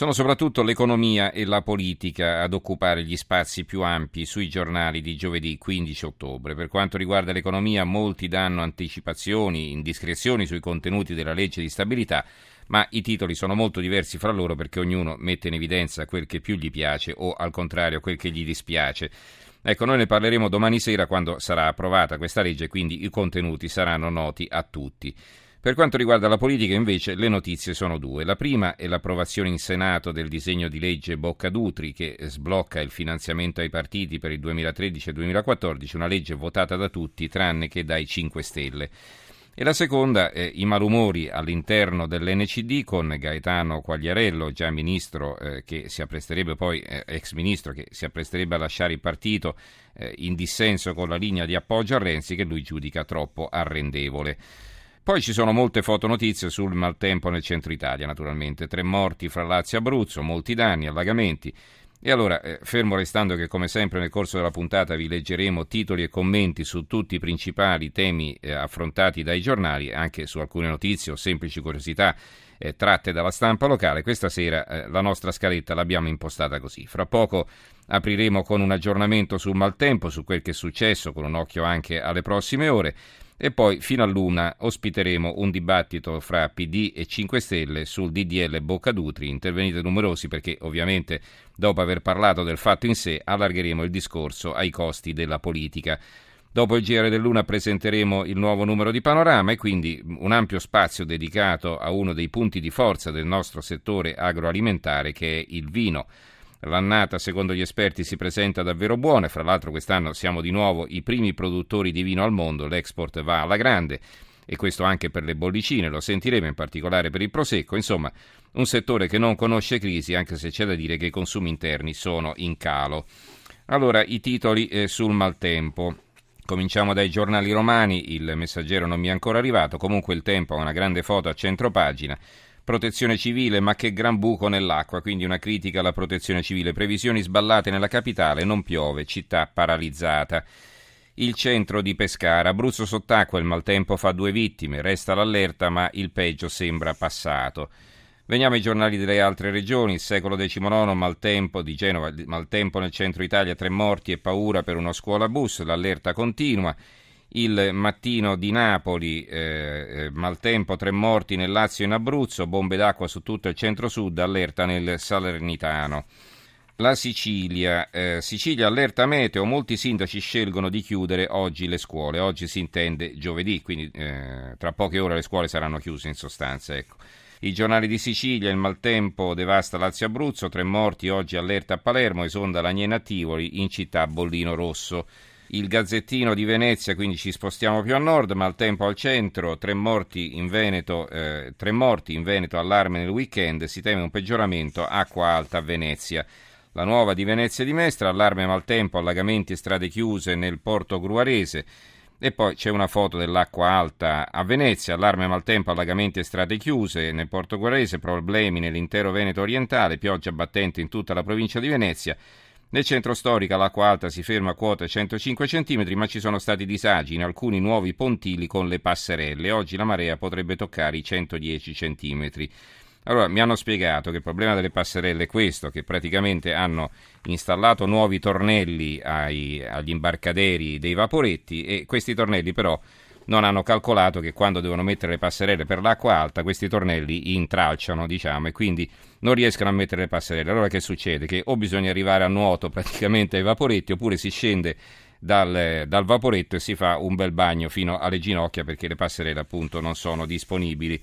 Sono soprattutto l'economia e la politica ad occupare gli spazi più ampi sui giornali di giovedì 15 ottobre. Per quanto riguarda l'economia, molti danno anticipazioni, indiscrezioni sui contenuti della legge di stabilità ma i titoli sono molto diversi fra loro perché ognuno mette in evidenza quel che più gli piace o al contrario quel che gli dispiace. Ecco, noi ne parleremo domani sera quando sarà approvata questa legge, quindi i contenuti saranno noti a tutti. Per quanto riguarda la politica, invece, le notizie sono due. La prima è l'approvazione in Senato del disegno di legge Boccadutri che sblocca il finanziamento ai partiti per il 2013 e 2014, una legge votata da tutti tranne che dai 5 Stelle. E la seconda è i malumori all'interno dell'NCD con Gaetano Quagliarello, già ministro eh, che si appresterebbe poi, eh, ex ministro che si appresterebbe a lasciare il partito eh, in dissenso con la linea di appoggio a Renzi che lui giudica troppo arrendevole. Poi ci sono molte fotonotizie sul maltempo nel centro Italia, naturalmente. Tre morti fra Lazio e Abruzzo, molti danni, allagamenti. E allora, eh, fermo restando che come sempre nel corso della puntata vi leggeremo titoli e commenti su tutti i principali temi eh, affrontati dai giornali, anche su alcune notizie o semplici curiosità eh, tratte dalla stampa locale, questa sera la nostra scaletta l'abbiamo impostata così. Fra poco apriremo con un aggiornamento sul maltempo, su quel che è successo, con un occhio anche alle prossime ore. E poi fino a luna ospiteremo un dibattito fra PD e 5 Stelle sul DDL Boccadutri. Intervenite numerosi perché ovviamente dopo aver parlato del fatto in sé allargheremo il discorso ai costi della politica. Dopo il GR del Luna presenteremo il nuovo numero di Panorama e quindi un ampio spazio dedicato a uno dei punti di forza del nostro settore agroalimentare che è il vino. L'annata, secondo gli esperti, si presenta davvero buona. Fra l'altro, quest'anno siamo di nuovo i primi produttori di vino al mondo. L'export va alla grande e questo anche per le bollicine, lo sentiremo in particolare per il prosecco. Insomma, un settore che non conosce crisi, anche se c'è da dire che i consumi interni sono in calo. Allora, i titoli eh, sul maltempo. Cominciamo dai giornali romani, il messaggero non mi è ancora arrivato, comunque il tempo ha una grande foto a centro pagina. Protezione civile, ma che gran buco nell'acqua, quindi una critica alla protezione civile. Previsioni sballate nella capitale, non piove, città paralizzata. Il centro di Pescara, Abruzzo sott'acqua, il maltempo fa due vittime, resta l'allerta, ma il peggio sembra passato. Veniamo ai giornali delle altre regioni, il secolo XIX, maltempo di Genova, maltempo nel centro Italia, tre morti e paura per una scuola bus, l'allerta continua il mattino di Napoli, eh, eh, maltempo, tre morti nel Lazio e in Abruzzo, bombe d'acqua su tutto il centro-sud, allerta nel Salernitano. La Sicilia, eh, Sicilia allerta meteo, molti sindaci scelgono di chiudere oggi le scuole, oggi si intende giovedì, quindi eh, tra poche ore le scuole saranno chiuse in sostanza. Ecco. I giornali di Sicilia, il maltempo devasta Lazio Abruzzo, tre morti oggi allerta a Palermo, esonda l'Agnena Tivoli, in città Bollino Rosso il Gazzettino di Venezia, quindi ci spostiamo più a nord, ma al tempo al centro, tre morti in Veneto, eh, tre morti in Veneto allarme nel weekend, si teme un peggioramento, acqua alta a Venezia. La nuova di Venezia di Mestra, allarme maltempo, allagamenti e strade chiuse nel porto gruarese. E poi c'è una foto dell'acqua alta a Venezia, allarme maltempo, allagamenti e strade chiuse nel porto gruarese, problemi nell'intero Veneto orientale, pioggia battente in tutta la provincia di Venezia. Nel centro storico l'acqua alta si ferma a quota 105 cm, ma ci sono stati disagi in alcuni nuovi pontili con le passerelle. Oggi la marea potrebbe toccare i 110 cm. Allora, mi hanno spiegato che il problema delle passerelle è questo, che praticamente hanno installato nuovi tornelli ai, agli imbarcaderi dei vaporetti e questi tornelli però non hanno calcolato che quando devono mettere le passerelle per l'acqua alta questi tornelli intralciano, diciamo, e quindi non riescono a mettere le passerelle. Allora che succede? Che o bisogna arrivare a nuoto praticamente ai vaporetti oppure si scende dal, dal, vaporetto e si fa un bel bagno fino alle ginocchia perché le passerelle appunto non sono disponibili.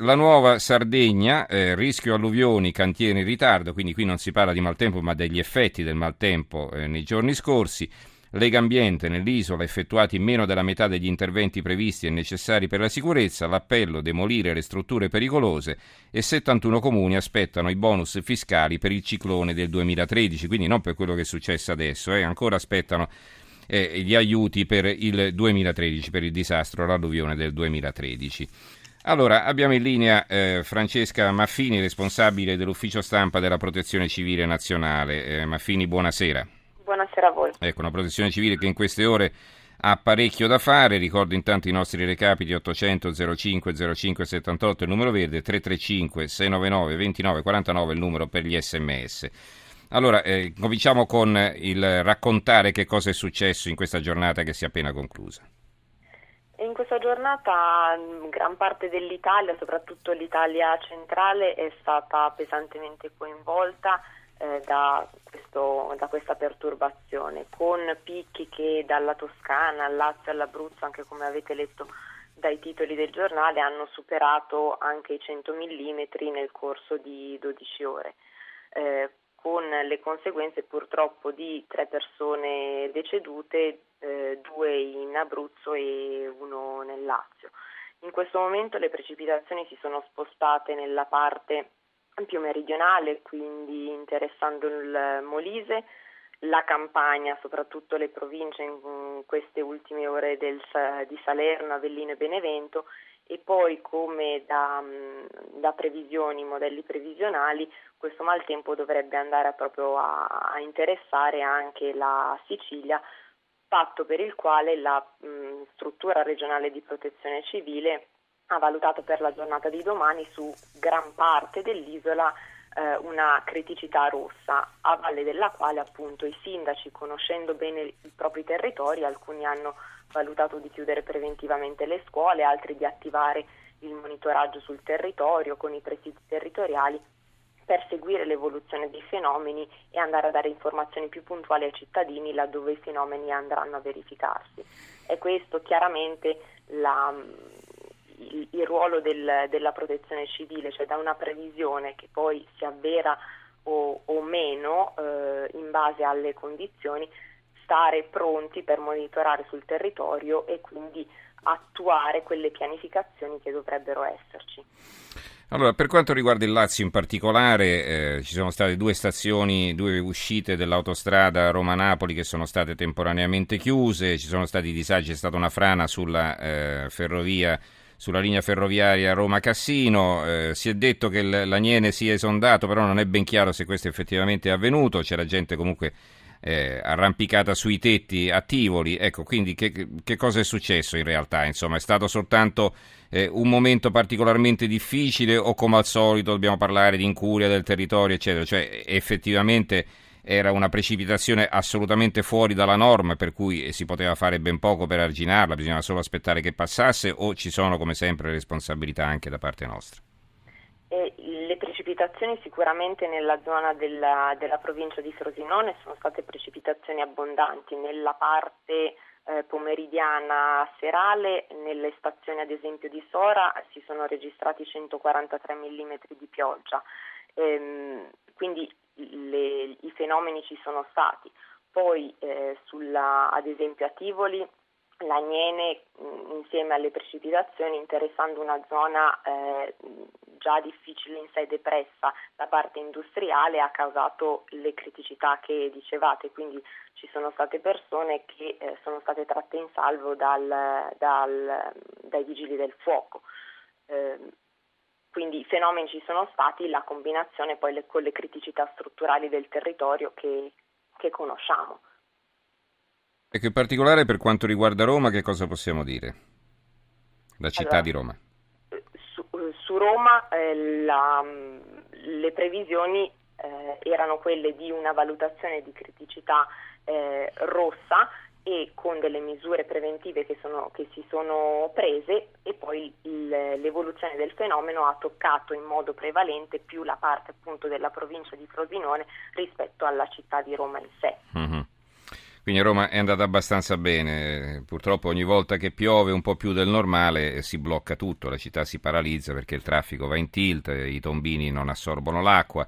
La nuova Sardegna, eh, rischio alluvioni, cantiere in ritardo, quindi qui non si parla di maltempo ma degli effetti del maltempo eh, nei giorni scorsi. Lega Ambiente nell'isola effettuati meno della metà degli interventi previsti e necessari per la sicurezza, l'appello demolire le strutture pericolose e 71 comuni aspettano i bonus fiscali per il ciclone del 2013, quindi non per quello che è successo adesso, eh, ancora aspettano eh, gli aiuti per il 2013, per il disastro, l'alluvione del 2013. Allora, abbiamo in linea eh, Francesca Maffini, responsabile dell'ufficio stampa della Protezione Civile Nazionale. Eh, Maffini, buonasera. Buonasera a voi. Ecco, una protezione civile che in queste ore ha parecchio da fare. Ricordo intanto i nostri recapiti 800 05 05 78 il numero verde, 335 699 29 49 il numero per gli sms. Allora, eh, cominciamo con il raccontare che cosa è successo in questa giornata che si è appena conclusa. In questa giornata gran parte dell'Italia, soprattutto l'Italia centrale, è stata pesantemente coinvolta eh, da, questo, da, questa perturbazione, con picchi che dalla Toscana al Lazio all'Abruzzo, anche come avete letto dai titoli del giornale, hanno superato anche i 100 mm nel corso di 12 ore. Eh, con le conseguenze purtroppo di tre persone decedute, eh, due in Abruzzo e uno nel Lazio. In questo momento le precipitazioni si sono spostate nella parte più meridionale, quindi interessando il Molise, la Campania, soprattutto le province in queste ultime ore del, di Salerno, Avellino e Benevento e poi come da, da, previsioni, modelli previsionali, questo maltempo dovrebbe andare proprio a, a interessare anche la Sicilia, fatto per il quale la mh, struttura regionale di protezione civile ha valutato per la giornata di domani su gran parte dell'isola eh, una criticità rossa, a valle della quale appunto i sindaci, conoscendo bene i propri territori, alcuni hanno valutato di chiudere preventivamente le scuole, altri di attivare il monitoraggio sul territorio con i presidi territoriali per seguire l'evoluzione dei fenomeni e andare a dare informazioni più puntuali ai cittadini laddove i fenomeni andranno a verificarsi. È questo chiaramente la, il, il ruolo del, della protezione civile, cioè da una previsione che poi si avvera o, o meno eh, in base alle condizioni, stare pronti per monitorare sul territorio e quindi attuare quelle pianificazioni che dovrebbero esserci. Allora, per quanto riguarda il Lazio in particolare, eh, ci sono state due stazioni, due uscite dell'autostrada Roma-Napoli che sono state temporaneamente chiuse, ci sono stati disagi, c'è stata una frana sulla eh, ferrovia sulla linea ferroviaria Roma-Cassino. Eh, si è detto che l'Aniene sia esondato, però non è ben chiaro se questo effettivamente è avvenuto. C'era gente comunque eh, arrampicata sui tetti a Tivoli. Ecco, quindi che, che, cosa è successo in realtà? Insomma, è stato soltanto eh, un momento particolarmente difficile o come al solito dobbiamo parlare di incuria del territorio, eccetera? Cioè, effettivamente era una precipitazione assolutamente fuori dalla norma, per cui si poteva fare ben poco per arginarla, bisognava solo aspettare che passasse o ci sono come sempre responsabilità anche da parte nostra? E le precipitazioni sicuramente nella zona della, della, provincia di Frosinone sono state precipitazioni abbondanti, nella parte eh, pomeridiana serale, nelle stazioni ad esempio di Sora si sono registrati 143 mm di pioggia, ehm, quindi le, i fenomeni ci sono stati. Poi eh, sulla, ad esempio a Tivoli l'Aniene mm, insieme alle precipitazioni interessando una zona eh, già difficile in sé depressa da parte industriale ha causato le criticità che dicevate, quindi ci sono state persone che eh, sono state tratte in salvo dal, dal, dai vigili del fuoco. Eh, quindi i fenomeni ci sono stati, la combinazione poi le, con le criticità strutturali del territorio che, che conosciamo. Ecco, in particolare per quanto riguarda Roma, che cosa possiamo dire? La città allora, di Roma. Su, su Roma eh, la, le previsioni eh, erano quelle di una valutazione di criticità eh, rossa con delle misure preventive che, sono, che si sono prese e poi il, l'evoluzione del fenomeno ha toccato in modo prevalente più la parte appunto della provincia di Frosinone rispetto alla città di Roma in sé. Mm-hmm. Quindi Roma è andata abbastanza bene, purtroppo ogni volta che piove un po' più del normale si blocca tutto, la città si paralizza perché il traffico va in tilt, i tombini non assorbono l'acqua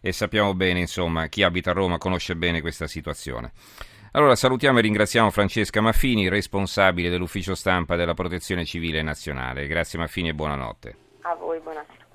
e sappiamo bene, insomma, chi abita a Roma conosce bene questa situazione. Allora salutiamo e ringraziamo Francesca Maffini, responsabile dell'ufficio stampa della Protezione Civile Nazionale. Grazie Maffini e buonanotte. A voi, buonasera.